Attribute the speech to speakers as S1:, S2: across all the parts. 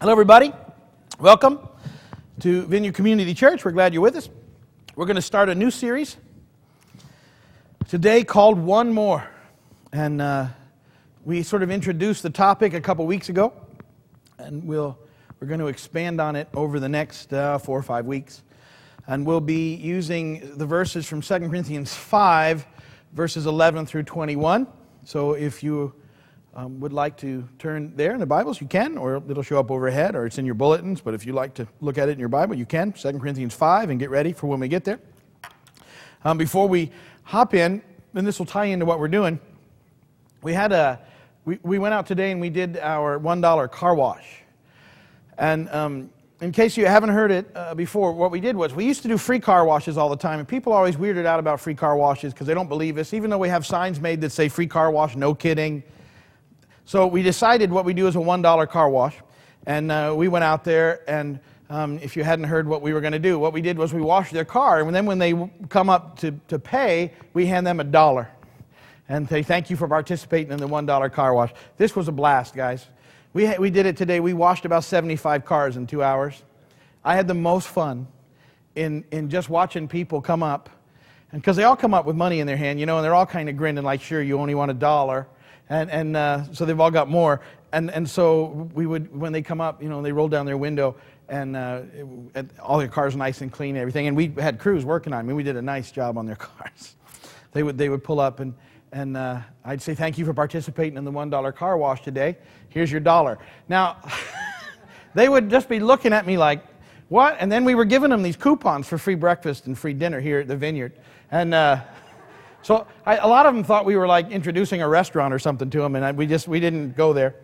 S1: Hello, everybody. Welcome to Vineyard Community Church. We're glad you're with us. We're going to start a new series today called One More. And uh, we sort of introduced the topic a couple weeks ago, and we'll, we're going to expand on it over the next uh, four or five weeks. And we'll be using the verses from 2 Corinthians 5, verses 11 through 21. So if you um, would like to turn there in the Bibles, you can, or it'll show up overhead, or it's in your bulletins. But if you like to look at it in your Bible, you can. 2 Corinthians 5, and get ready for when we get there. Um, before we hop in, and this will tie into what we're doing, we had a we, we went out today and we did our $1 car wash. And um, in case you haven't heard it uh, before, what we did was we used to do free car washes all the time, and people always weirded out about free car washes because they don't believe us, even though we have signs made that say free car wash, no kidding. So we decided what we do is a $1 car wash. And uh, we went out there, and um, if you hadn't heard what we were going to do, what we did was we washed their car. And then when they come up to, to pay, we hand them a dollar and say, Thank you for participating in the $1 car wash. This was a blast, guys. We, we did it today. We washed about 75 cars in two hours. I had the most fun in, in just watching people come up. And because they all come up with money in their hand, you know, and they're all kind of grinning like, sure, you only want a dollar and, and uh, so they've all got more. And, and so we would, when they come up, you know, they roll down their window, and uh, it, all their cars nice and clean and everything. And we had crews working on them. We did a nice job on their cars. They would, they would pull up, and, and uh, I'd say, Thank you for participating in the $1 car wash today. Here's your dollar. Now, they would just be looking at me like, What? And then we were giving them these coupons for free breakfast and free dinner here at the vineyard. And, uh, so I, a lot of them thought we were like introducing a restaurant or something to them, and I, we just we didn't go there.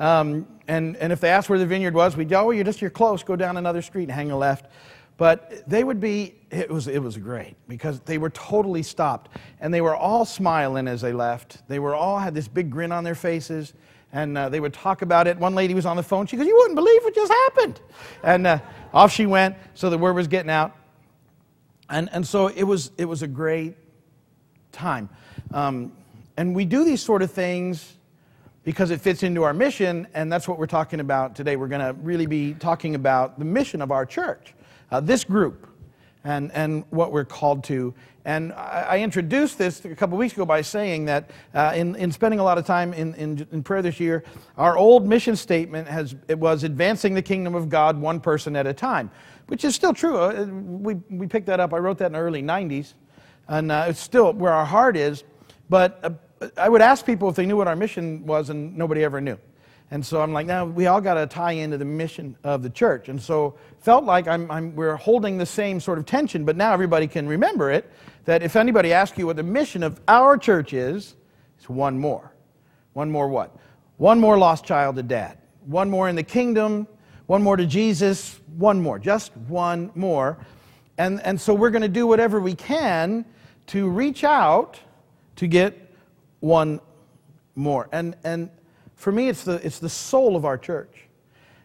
S1: Um, and, and if they asked where the vineyard was, we'd go, oh, you're just, you're close, go down another street and hang a left. But they would be, it was, it was great because they were totally stopped. And they were all smiling as they left. They were all had this big grin on their faces. And uh, they would talk about it. One lady was on the phone. She goes, You wouldn't believe what just happened. And uh, off she went. So the word was getting out. And, and so it was, it was a great, time. Um, and we do these sort of things because it fits into our mission, and that's what we're talking about today. We're going to really be talking about the mission of our church, uh, this group, and, and what we're called to. And I, I introduced this a couple weeks ago by saying that uh, in, in spending a lot of time in, in, in, prayer this year, our old mission statement has, it was advancing the kingdom of God one person at a time, which is still true. Uh, we, we picked that up. I wrote that in the early 90s and uh, it's still where our heart is. But uh, I would ask people if they knew what our mission was, and nobody ever knew. And so I'm like, now we all got to tie into the mission of the church. And so felt like I'm, I'm, we're holding the same sort of tension, but now everybody can remember it that if anybody asks you what the mission of our church is, it's one more. One more what? One more lost child to dad. One more in the kingdom. One more to Jesus. One more. Just one more. And, and so we're going to do whatever we can to reach out to get one more. And, and for me, it's the, it's the soul of our church.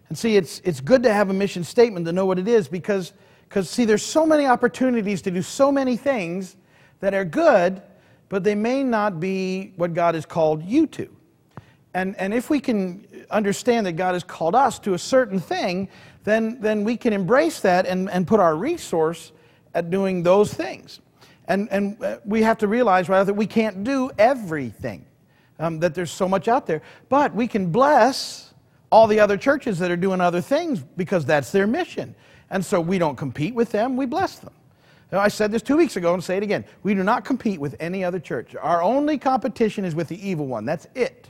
S1: And see, it's, it's good to have a mission statement to know what it is because, because, see, there's so many opportunities to do so many things that are good, but they may not be what God has called you to. And, and if we can understand that God has called us to a certain thing, then, then we can embrace that and, and put our resource at doing those things. And, and uh, we have to realize, rather, that we can't do everything, um, that there's so much out there. But we can bless all the other churches that are doing other things because that's their mission. And so we don't compete with them, we bless them. Now, I said this two weeks ago and say it again. We do not compete with any other church. Our only competition is with the evil one. That's it.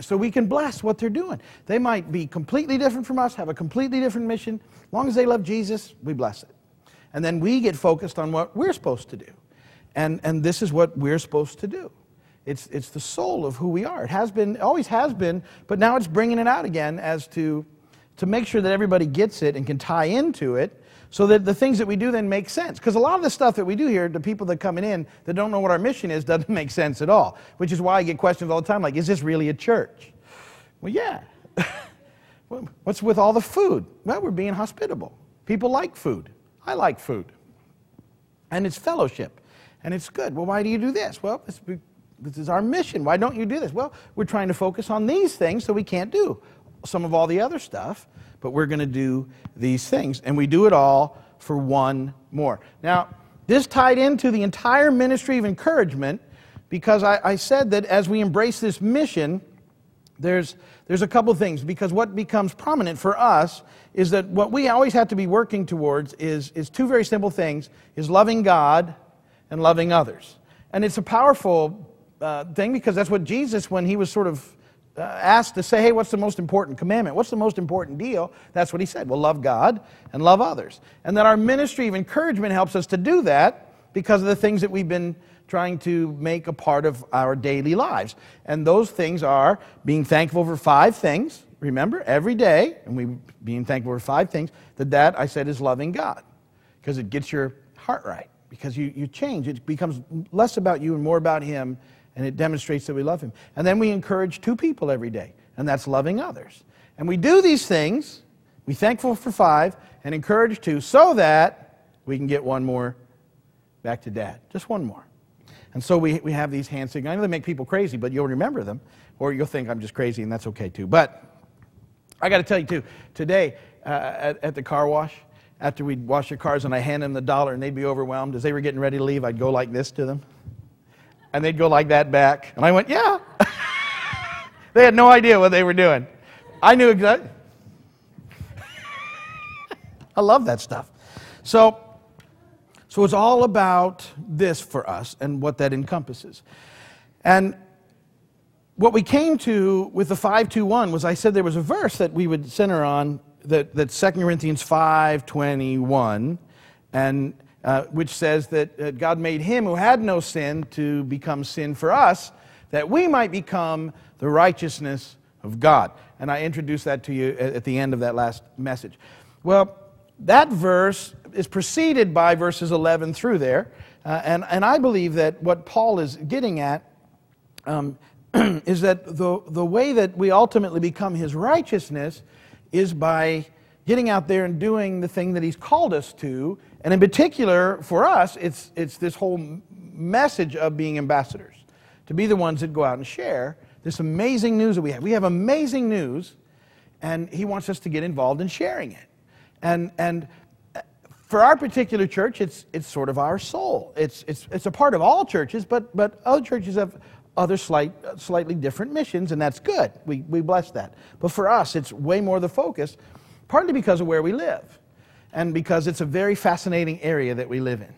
S1: So we can bless what they're doing. They might be completely different from us, have a completely different mission. As long as they love Jesus, we bless it. And then we get focused on what we're supposed to do. And, and this is what we're supposed to do. It's, it's the soul of who we are. It has been, always has been, but now it's bringing it out again as to, to make sure that everybody gets it and can tie into it so that the things that we do then make sense. Because a lot of the stuff that we do here, the people that coming in that don't know what our mission is, doesn't make sense at all. Which is why I get questions all the time like, is this really a church? Well, yeah. What's with all the food? Well, we're being hospitable. People like food. I like food. And it's fellowship. And it's good. Well, why do you do this? Well, this is our mission. Why don't you do this? Well, we're trying to focus on these things so we can't do some of all the other stuff, but we're going to do these things. And we do it all for one more. Now, this tied into the entire ministry of encouragement because I, I said that as we embrace this mission, there's, there's a couple things because what becomes prominent for us is that what we always have to be working towards is, is two very simple things is loving god and loving others. And it's a powerful uh, thing because that's what jesus when he was sort of uh, asked to say hey what's the most important commandment? What's the most important deal? That's what he said well love god and love others. And that our ministry of encouragement helps us to do that because of the things that we've been trying to make a part of our daily lives. And those things are being thankful for five things, remember, every day, and we being thankful for five things. That that I said is loving God. Because it gets your heart right. Because you, you change. It becomes less about you and more about him, and it demonstrates that we love him. And then we encourage two people every day, and that's loving others. And we do these things, we thankful for five, and encourage two, so that we can get one more back to dad. Just one more. And so we, we have these hand signals. I know they make people crazy, but you'll remember them, or you'll think I'm just crazy, and that's okay too. But I got to tell you too, today uh, at, at the car wash, after we'd wash their cars and I hand them the dollar and they'd be overwhelmed, as they were getting ready to leave, I'd go like this to them. And they'd go like that back. And I went, yeah. they had no idea what they were doing. I knew exactly. I love that stuff. So, so it's all about this for us and what that encompasses. And what we came to with the 521 was I said there was a verse that we would center on that, that 2 Corinthians 5.21, and, uh, which says that, that God made him who had no sin to become sin for us, that we might become the righteousness of God. And I introduced that to you at, at the end of that last message. Well, that verse is preceded by verses 11 through there. Uh, and, and I believe that what Paul is getting at um, is that the, the way that we ultimately become his righteousness is by getting out there and doing the thing that he's called us to. And in particular, for us, it's, it's this whole message of being ambassadors, to be the ones that go out and share this amazing news that we have. We have amazing news, and he wants us to get involved in sharing it. And, and for our particular church, it's, it's sort of our soul. It's, it's, it's a part of all churches, but, but other churches have other slight, slightly different missions, and that's good. We, we bless that. But for us, it's way more the focus, partly because of where we live, and because it's a very fascinating area that we live in.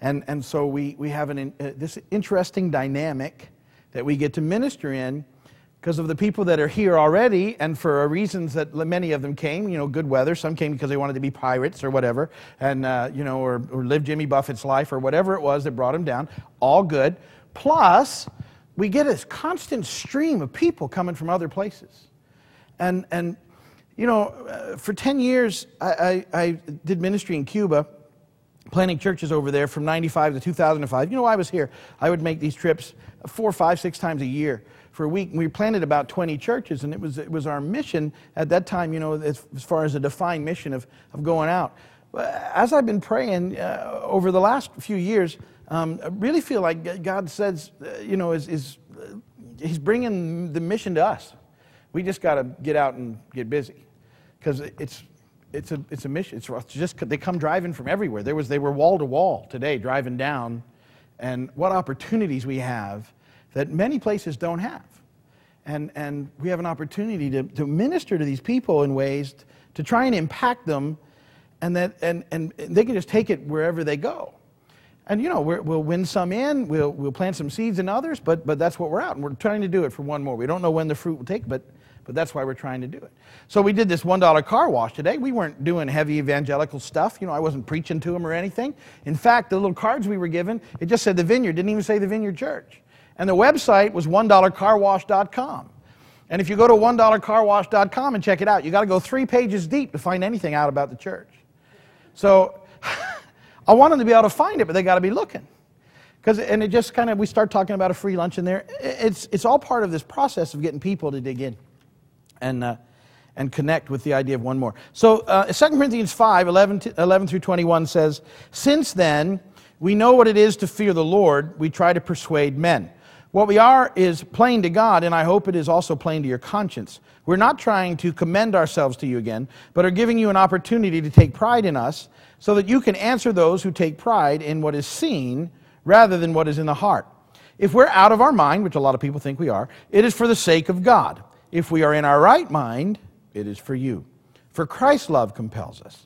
S1: And, and so we, we have an, uh, this interesting dynamic that we get to minister in because of the people that are here already, and for reasons that many of them came, you know, good weather. Some came because they wanted to be pirates or whatever, and, uh, you know, or, or live Jimmy Buffett's life or whatever it was that brought them down. All good. Plus, we get this constant stream of people coming from other places. And, and you know, uh, for 10 years, I, I, I did ministry in Cuba planting churches over there from 95 to 2005. You know, I was here. I would make these trips four, five, six times a year for a week. We planted about 20 churches, and it was, it was our mission at that time, you know, as, as far as a defined mission of, of going out. As I've been praying uh, over the last few years, um, I really feel like God says, uh, you know, is, is uh, He's bringing the mission to us. We just got to get out and get busy because it's, it's, a, it's a mission. It's just they come driving from everywhere. There was, they were wall to wall today driving down, and what opportunities we have that many places don't have. And, and we have an opportunity to, to minister to these people in ways to, to try and impact them, and, that, and, and they can just take it wherever they go. And you know, we will win some in, we'll, we'll plant some seeds in others, but, but that's what we're out. And we're trying to do it for one more. We don't know when the fruit will take, but, but that's why we're trying to do it. So we did this $1 car wash today. We weren't doing heavy evangelical stuff. You know, I wasn't preaching to them or anything. In fact, the little cards we were given, it just said the vineyard, didn't even say the vineyard church. And the website was $1carwash.com. And if you go to $1carwash.com and check it out, you got to go three pages deep to find anything out about the church. So I want them to be able to find it, but they got to be looking. Because, and it just kind of, we start talking about a free lunch in there. It's, it's all part of this process of getting people to dig in and, uh, and connect with the idea of one more. So uh, 2 Corinthians 5, 11, to, 11 through 21 says, Since then, we know what it is to fear the Lord, we try to persuade men. What we are is plain to God, and I hope it is also plain to your conscience. We're not trying to commend ourselves to you again, but are giving you an opportunity to take pride in us so that you can answer those who take pride in what is seen rather than what is in the heart. If we're out of our mind, which a lot of people think we are, it is for the sake of God. If we are in our right mind, it is for you. For Christ's love compels us,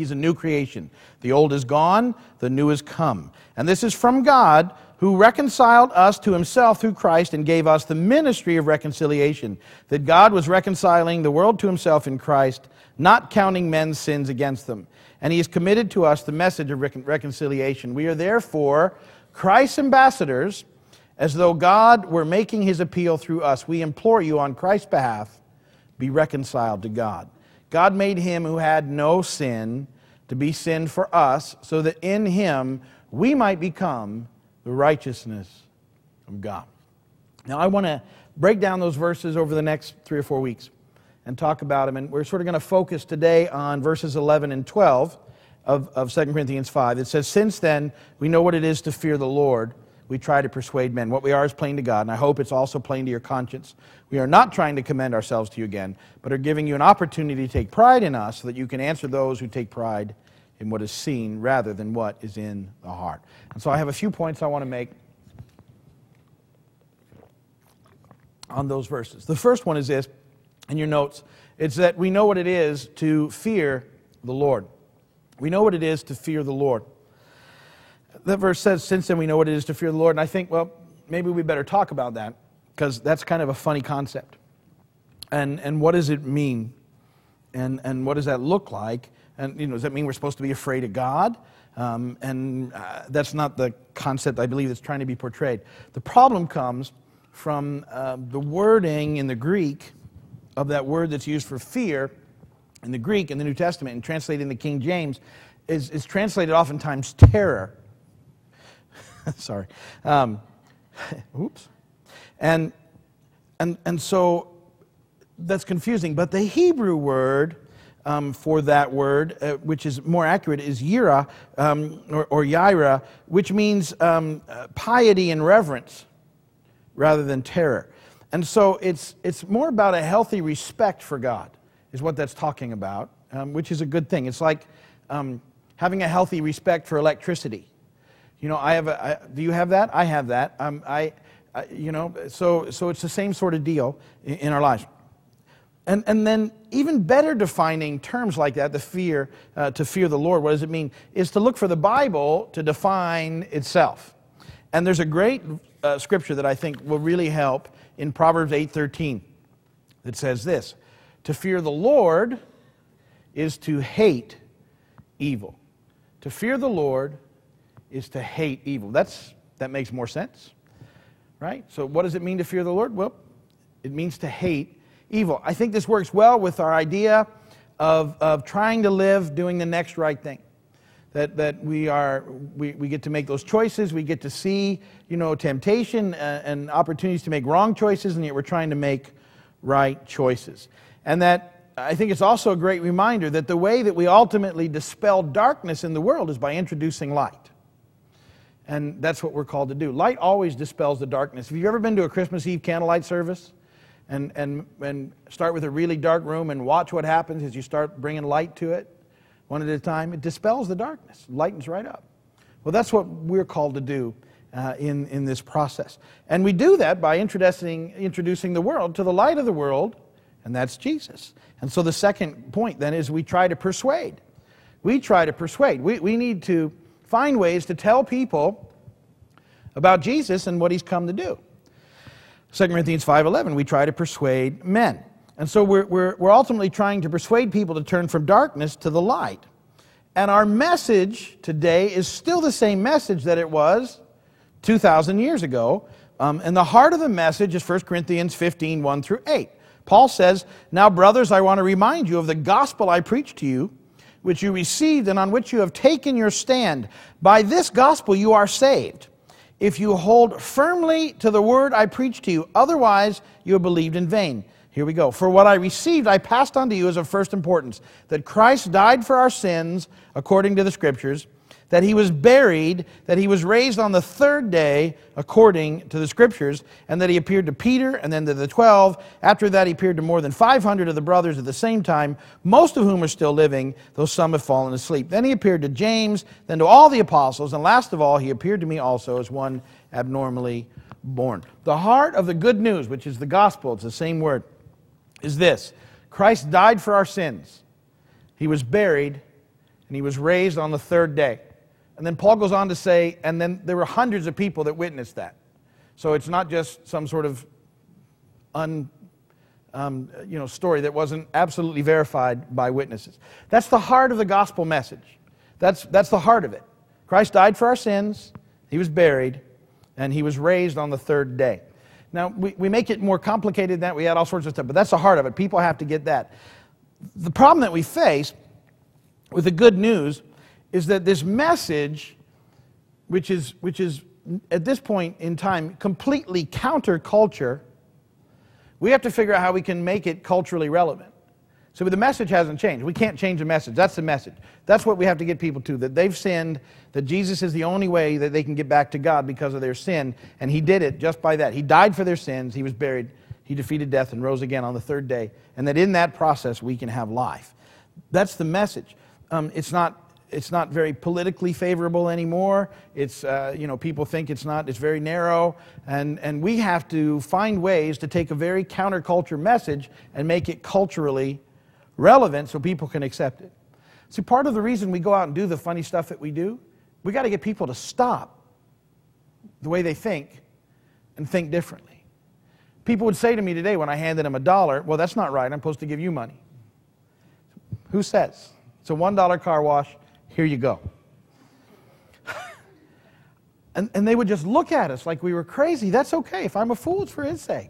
S1: he's a new creation. The old is gone, the new is come. And this is from God, who reconciled us to himself through Christ and gave us the ministry of reconciliation. That God was reconciling the world to himself in Christ, not counting men's sins against them. And he has committed to us the message of reconciliation. We are therefore Christ's ambassadors as though God were making his appeal through us. We implore you on Christ's behalf, be reconciled to God. God made him who had no sin to be sin for us, so that in him we might become the righteousness of God. Now, I want to break down those verses over the next three or four weeks and talk about them. And we're sort of going to focus today on verses 11 and 12 of, of 2 Corinthians 5. It says, Since then, we know what it is to fear the Lord we try to persuade men. What we are is plain to God, and I hope it's also plain to your conscience. We are not trying to commend ourselves to you again, but are giving you an opportunity to take pride in us so that you can answer those who take pride in what is seen rather than what is in the heart. And so I have a few points I want to make on those verses. The first one is this in your notes it's that we know what it is to fear the Lord. We know what it is to fear the Lord that verse says, Since then we know what it is to fear the Lord. And I think, well, maybe we better talk about that because that's kind of a funny concept. And, and what does it mean? And, and what does that look like? And you know, does that mean we're supposed to be afraid of God? Um, and uh, that's not the concept I believe that's trying to be portrayed. The problem comes from uh, the wording in the Greek of that word that's used for fear in the Greek in the New Testament and translated the King James is, is translated oftentimes terror. Sorry. Um, oops. And, and, and so that's confusing. But the Hebrew word um, for that word, uh, which is more accurate, is yira um, or, or yaira, which means um, uh, piety and reverence rather than terror. And so it's, it's more about a healthy respect for God, is what that's talking about, um, which is a good thing. It's like um, having a healthy respect for electricity. You know, I have a, I, do you have that? I have that. Um, I, You know, so, so it's the same sort of deal in, in our lives. And, and then, even better defining terms like that, the fear, uh, to fear the Lord, what does it mean? Is to look for the Bible to define itself. And there's a great uh, scripture that I think will really help in Proverbs 8:13 that says this: "To fear the Lord is to hate evil." To fear the Lord is to hate evil. That's, that makes more sense, right? So, what does it mean to fear the Lord? Well, it means to hate evil. I think this works well with our idea of, of trying to live doing the next right thing. That, that we, are, we, we get to make those choices, we get to see you know, temptation and, and opportunities to make wrong choices, and yet we're trying to make right choices. And that I think it's also a great reminder that the way that we ultimately dispel darkness in the world is by introducing light. And that's what we're called to do. Light always dispels the darkness. Have you ever been to a Christmas Eve candlelight service? And, and, and start with a really dark room and watch what happens as you start bringing light to it one at a time. It dispels the darkness, lightens right up. Well, that's what we're called to do uh, in, in this process. And we do that by introducing, introducing the world to the light of the world, and that's Jesus. And so the second point then is we try to persuade. We try to persuade. We, we need to find ways to tell people about Jesus and what he's come to do. 2 Corinthians 5.11, we try to persuade men. And so we're, we're, we're ultimately trying to persuade people to turn from darkness to the light. And our message today is still the same message that it was 2,000 years ago. Um, and the heart of the message is 1 Corinthians 15, 1 through 8. Paul says, Now, brothers, I want to remind you of the gospel I preached to you which you received and on which you have taken your stand. By this gospel you are saved, if you hold firmly to the word I preached to you. Otherwise, you have believed in vain. Here we go. For what I received, I passed on to you as of first importance that Christ died for our sins, according to the Scriptures that he was buried, that he was raised on the third day, according to the scriptures, and that he appeared to Peter and then to the twelve. After that, he appeared to more than 500 of the brothers at the same time, most of whom are still living, though some have fallen asleep. Then he appeared to James, then to all the apostles, and last of all, he appeared to me also as one abnormally born. The heart of the good news, which is the gospel, it's the same word, is this Christ died for our sins, he was buried, and he was raised on the third day. And then Paul goes on to say, and then there were hundreds of people that witnessed that. So it's not just some sort of un, um, you know, story that wasn't absolutely verified by witnesses. That's the heart of the gospel message. That's, that's the heart of it. Christ died for our sins, he was buried, and he was raised on the third day. Now, we, we make it more complicated than that. We add all sorts of stuff, but that's the heart of it. People have to get that. The problem that we face with the good news is that this message, which is, which is at this point in time completely counterculture, we have to figure out how we can make it culturally relevant. So the message hasn't changed. We can't change the message. That's the message. That's what we have to get people to that they've sinned, that Jesus is the only way that they can get back to God because of their sin. And He did it just by that. He died for their sins, He was buried, He defeated death, and rose again on the third day. And that in that process we can have life. That's the message. Um, it's not it's not very politically favorable anymore. It's, uh, you know, people think it's not, it's very narrow. And, and we have to find ways to take a very counterculture message and make it culturally relevant so people can accept it. See, part of the reason we go out and do the funny stuff that we do, we got to get people to stop the way they think and think differently. People would say to me today when I handed them a dollar, well, that's not right. I'm supposed to give you money. Who says? It's a $1 car wash. Here you go. and, and they would just look at us like we were crazy. That's okay. If I'm a fool, it's for his sake.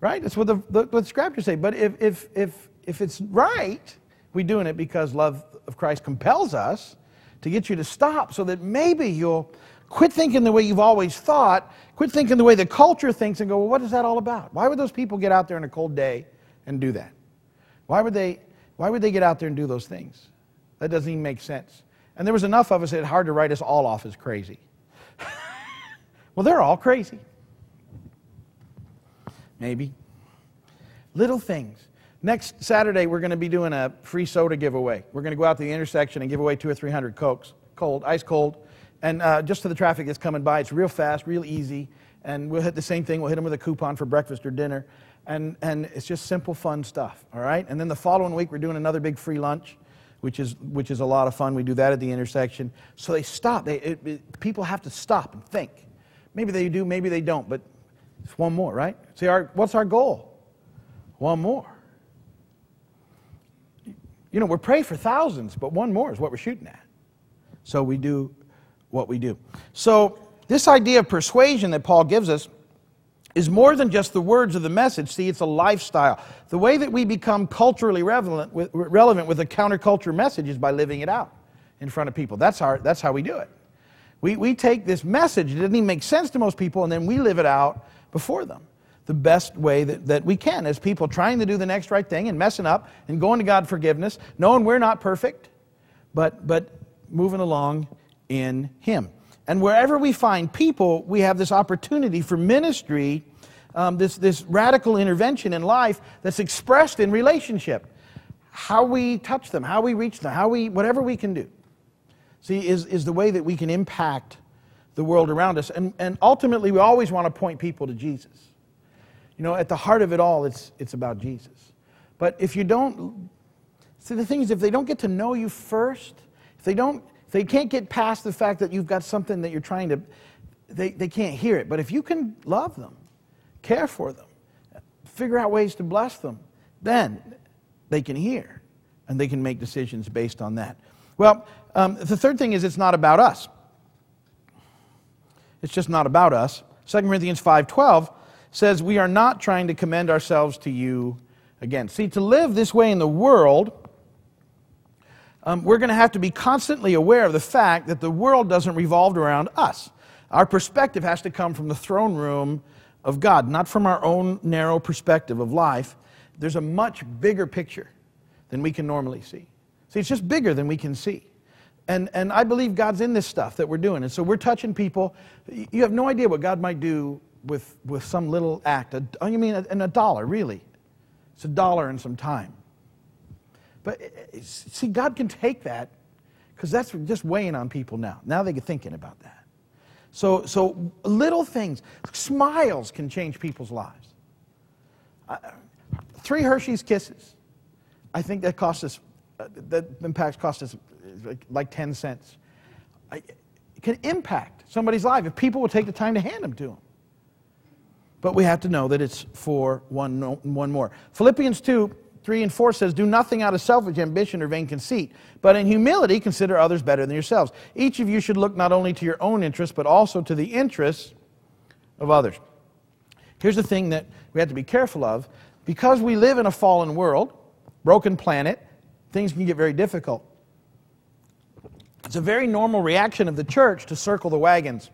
S1: Right? That's what the, the, what scriptures say. But if, if, if, if it's right, we're doing it because love of Christ compels us to get you to stop so that maybe you'll quit thinking the way you've always thought, quit thinking the way the culture thinks, and go, well, what is that all about? Why would those people get out there on a cold day and do that? Why would they, why would they get out there and do those things? That doesn't even make sense. And there was enough of us it's hard to write us all off as crazy. well, they're all crazy. Maybe. Little things. Next Saturday, we're going to be doing a free soda giveaway. We're going to go out to the intersection and give away two or three hundred Cokes, cold, ice cold. And uh, just to the traffic that's coming by, it's real fast, real easy. And we'll hit the same thing. We'll hit them with a coupon for breakfast or dinner. And, and it's just simple, fun stuff, all right? And then the following week, we're doing another big free lunch which is, which is a lot of fun. We do that at the intersection. So they stop. They, it, it, people have to stop and think. Maybe they do, maybe they don't, but it's one more, right? See, our, what's our goal? One more. You know, we're praying for thousands, but one more is what we're shooting at. So we do what we do. So, this idea of persuasion that Paul gives us is more than just the words of the message. See, it's a lifestyle. The way that we become culturally relevant with, relevant with a counterculture message is by living it out in front of people. That's, our, that's how we do it. We, we take this message, it doesn't even make sense to most people, and then we live it out before them the best way that, that we can as people trying to do the next right thing and messing up and going to God forgiveness, knowing we're not perfect, but, but moving along in Him. And wherever we find people, we have this opportunity for ministry, um, this, this radical intervention in life that's expressed in relationship. How we touch them, how we reach them, how we, whatever we can do. See, is, is the way that we can impact the world around us. And, and ultimately, we always want to point people to Jesus. You know, at the heart of it all, it's, it's about Jesus. But if you don't, see, the thing is, if they don't get to know you first, if they don't they can't get past the fact that you've got something that you're trying to, they, they can't hear it. But if you can love them, care for them, figure out ways to bless them, then they can hear and they can make decisions based on that. Well, um, the third thing is it's not about us. It's just not about us. 2 Corinthians 5:12 says we are not trying to commend ourselves to you again. See, to live this way in the world um, we're going to have to be constantly aware of the fact that the world doesn't revolve around us. Our perspective has to come from the throne room of God, not from our own narrow perspective of life. There's a much bigger picture than we can normally see. See, it's just bigger than we can see. And, and I believe God's in this stuff that we're doing. And so we're touching people. You have no idea what God might do with, with some little act. A, you mean, and a dollar, really? It's a dollar and some time. But eh, eh, see, God can take that because that's just weighing on people now. Now they're thinking about that. So, so little things, smiles can change people's lives. Uh, three Hershey's Kisses. I think that cost us, uh, that impacts cost us like, like 10 cents. I, it can impact somebody's life if people will take the time to hand them to them. But we have to know that it's for one, one more. Philippians 2 3 and 4 says, Do nothing out of selfish ambition or vain conceit, but in humility consider others better than yourselves. Each of you should look not only to your own interests, but also to the interests of others. Here's the thing that we have to be careful of. Because we live in a fallen world, broken planet, things can get very difficult. It's a very normal reaction of the church to circle the wagons.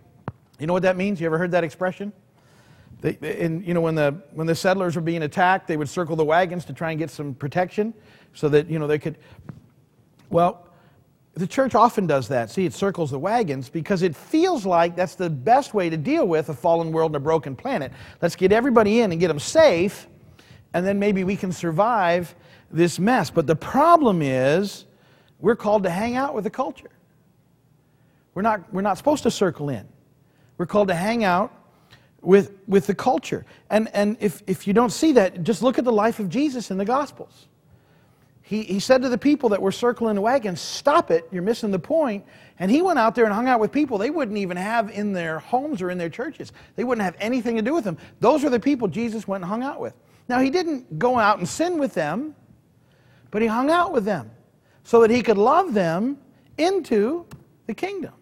S1: You know what that means? You ever heard that expression? They, and, you know, when the, when the settlers were being attacked, they would circle the wagons to try and get some protection so that, you know, they could. Well, the church often does that. See, it circles the wagons because it feels like that's the best way to deal with a fallen world and a broken planet. Let's get everybody in and get them safe, and then maybe we can survive this mess. But the problem is, we're called to hang out with the culture. We're not, we're not supposed to circle in. We're called to hang out with, with the culture. And, and if, if you don't see that, just look at the life of Jesus in the Gospels. He, he said to the people that were circling the wagon, Stop it, you're missing the point. And he went out there and hung out with people they wouldn't even have in their homes or in their churches. They wouldn't have anything to do with them. Those are the people Jesus went and hung out with. Now, he didn't go out and sin with them, but he hung out with them so that he could love them into the kingdom.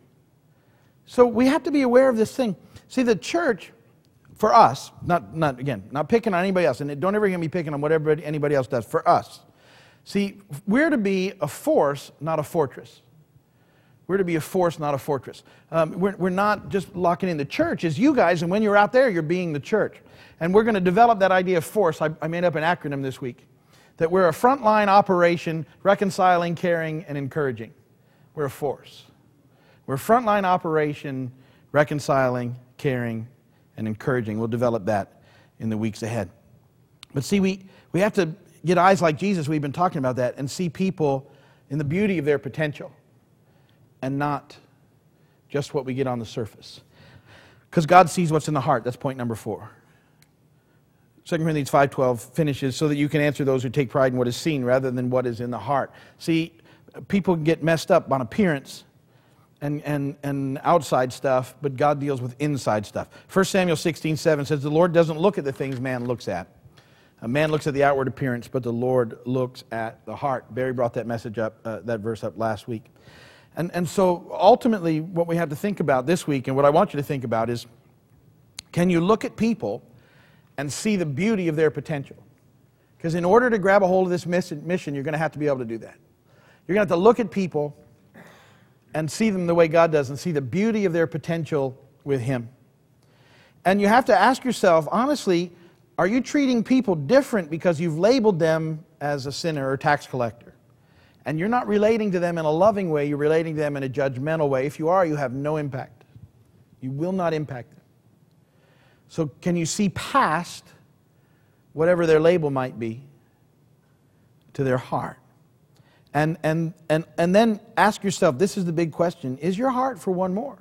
S1: So we have to be aware of this thing. See, the church for us, not, not again, not picking on anybody else, and don't ever hear me picking on whatever anybody else does, for us. See, we're to be a force, not a fortress. We're to be a force, not a fortress. Um, we're, we're not just locking in the church as you guys, and when you're out there, you're being the church. And we're going to develop that idea of force. I, I made up an acronym this week that we're a frontline operation, reconciling, caring, and encouraging. We're a force. We're a frontline operation, reconciling, caring, and encouraging. We'll develop that in the weeks ahead. But see, we, we have to get eyes like Jesus, we've been talking about that, and see people in the beauty of their potential and not just what we get on the surface. Because God sees what's in the heart. That's point number four. 2 Corinthians 5.12 finishes, so that you can answer those who take pride in what is seen rather than what is in the heart. See, people get messed up on appearance and, and, and outside stuff, but God deals with inside stuff. 1 Samuel 16, 7 says, The Lord doesn't look at the things man looks at. A man looks at the outward appearance, but the Lord looks at the heart. Barry brought that message up, uh, that verse up last week. And, and so ultimately, what we have to think about this week, and what I want you to think about is can you look at people and see the beauty of their potential? Because in order to grab a hold of this mission, you're going to have to be able to do that. You're going to have to look at people and see them the way God does and see the beauty of their potential with Him. And you have to ask yourself, honestly, are you treating people different because you've labeled them as a sinner or tax collector? And you're not relating to them in a loving way, you're relating to them in a judgmental way. If you are, you have no impact. You will not impact them. So, can you see past whatever their label might be to their heart? And, and, and, and then ask yourself this is the big question is your heart for one more?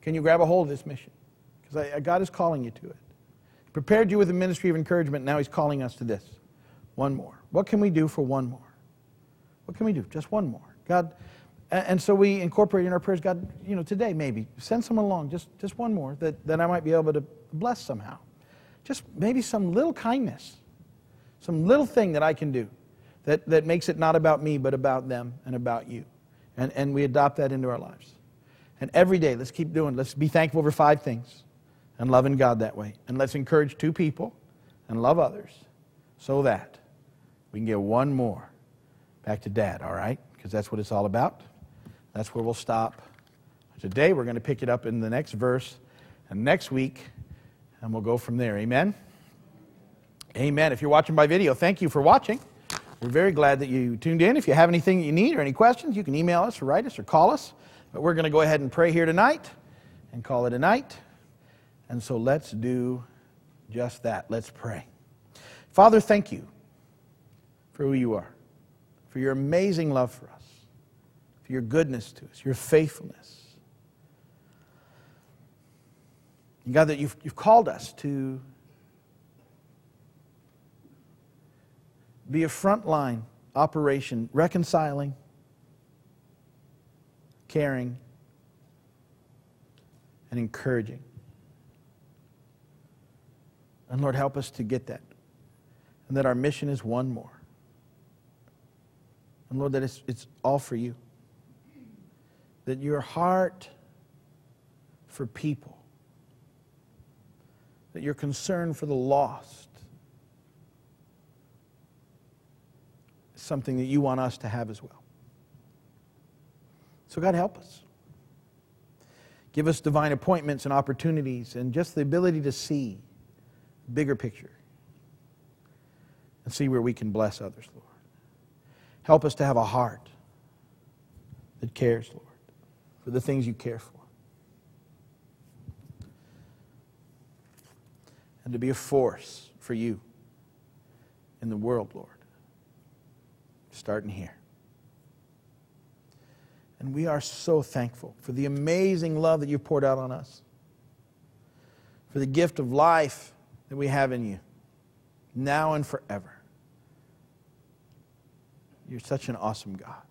S1: Can you grab a hold of this mission? Because God is calling you to it. He prepared you with a ministry of encouragement, now He's calling us to this. One more. What can we do for one more? What can we do? Just one more. God, and so we incorporate in our prayers, God, you know, today maybe, send someone along, just, just one more, that, that I might be able to bless somehow. Just maybe some little kindness, some little thing that I can do that, that makes it not about me, but about them and about you. And, and we adopt that into our lives. And every day, let's keep doing Let's be thankful for five things and loving God that way. And let's encourage two people and love others so that we can get one more back to dad, all right? because that's what it's all about. That's where we'll stop. Today, we're going to pick it up in the next verse, and next week, and we'll go from there. Amen? Amen. If you're watching by video, thank you for watching. We're very glad that you tuned in. If you have anything you need or any questions, you can email us or write us or call us. But we're going to go ahead and pray here tonight and call it a night. And so let's do just that. Let's pray. Father, thank you for who you are, for your amazing love for us, for your goodness to us, your faithfulness. And God, that you've, you've called us to be a frontline operation, reconciling, caring, and encouraging. And Lord, help us to get that. And that our mission is one more. And Lord, that it's, it's all for you. That your heart for people, that your concern for the lost is something that you want us to have as well. So, God, help us. Give us divine appointments and opportunities and just the ability to see bigger picture and see where we can bless others, Lord. Help us to have a heart that cares, Lord, for the things you care for. And to be a force for you in the world, Lord, starting here. And we are so thankful for the amazing love that you've poured out on us, for the gift of life that we have in you, now and forever. You're such an awesome God.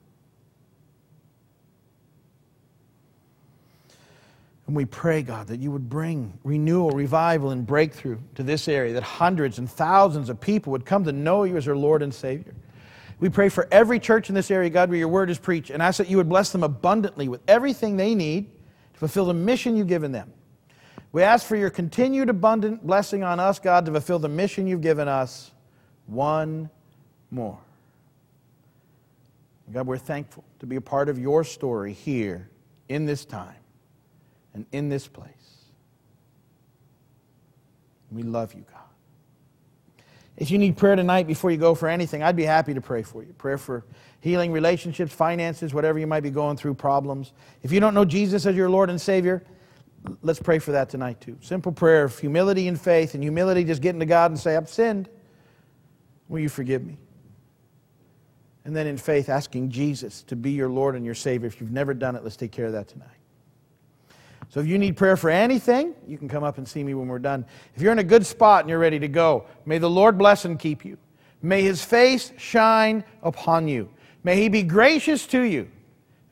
S1: And we pray, God, that you would bring renewal, revival, and breakthrough to this area, that hundreds and thousands of people would come to know you as their Lord and Savior. We pray for every church in this area, God, where your word is preached, and ask that you would bless them abundantly with everything they need to fulfill the mission you've given them. We ask for your continued abundant blessing on us, God, to fulfill the mission you've given us one more. God, we're thankful to be a part of your story here in this time and in this place. We love you, God. If you need prayer tonight before you go for anything, I'd be happy to pray for you. Prayer for healing, relationships, finances, whatever you might be going through, problems. If you don't know Jesus as your Lord and Savior, let's pray for that tonight too. Simple prayer of humility and faith, and humility just getting to God and say, I've sinned. Will you forgive me? And then in faith, asking Jesus to be your Lord and your Savior. If you've never done it, let's take care of that tonight. So if you need prayer for anything, you can come up and see me when we're done. If you're in a good spot and you're ready to go, may the Lord bless and keep you. May his face shine upon you. May he be gracious to you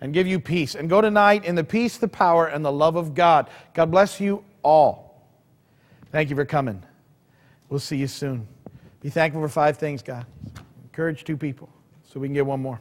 S1: and give you peace. And go tonight in the peace, the power, and the love of God. God bless you all. Thank you for coming. We'll see you soon. Be thankful for five things, God. Encourage two people so we can get one more.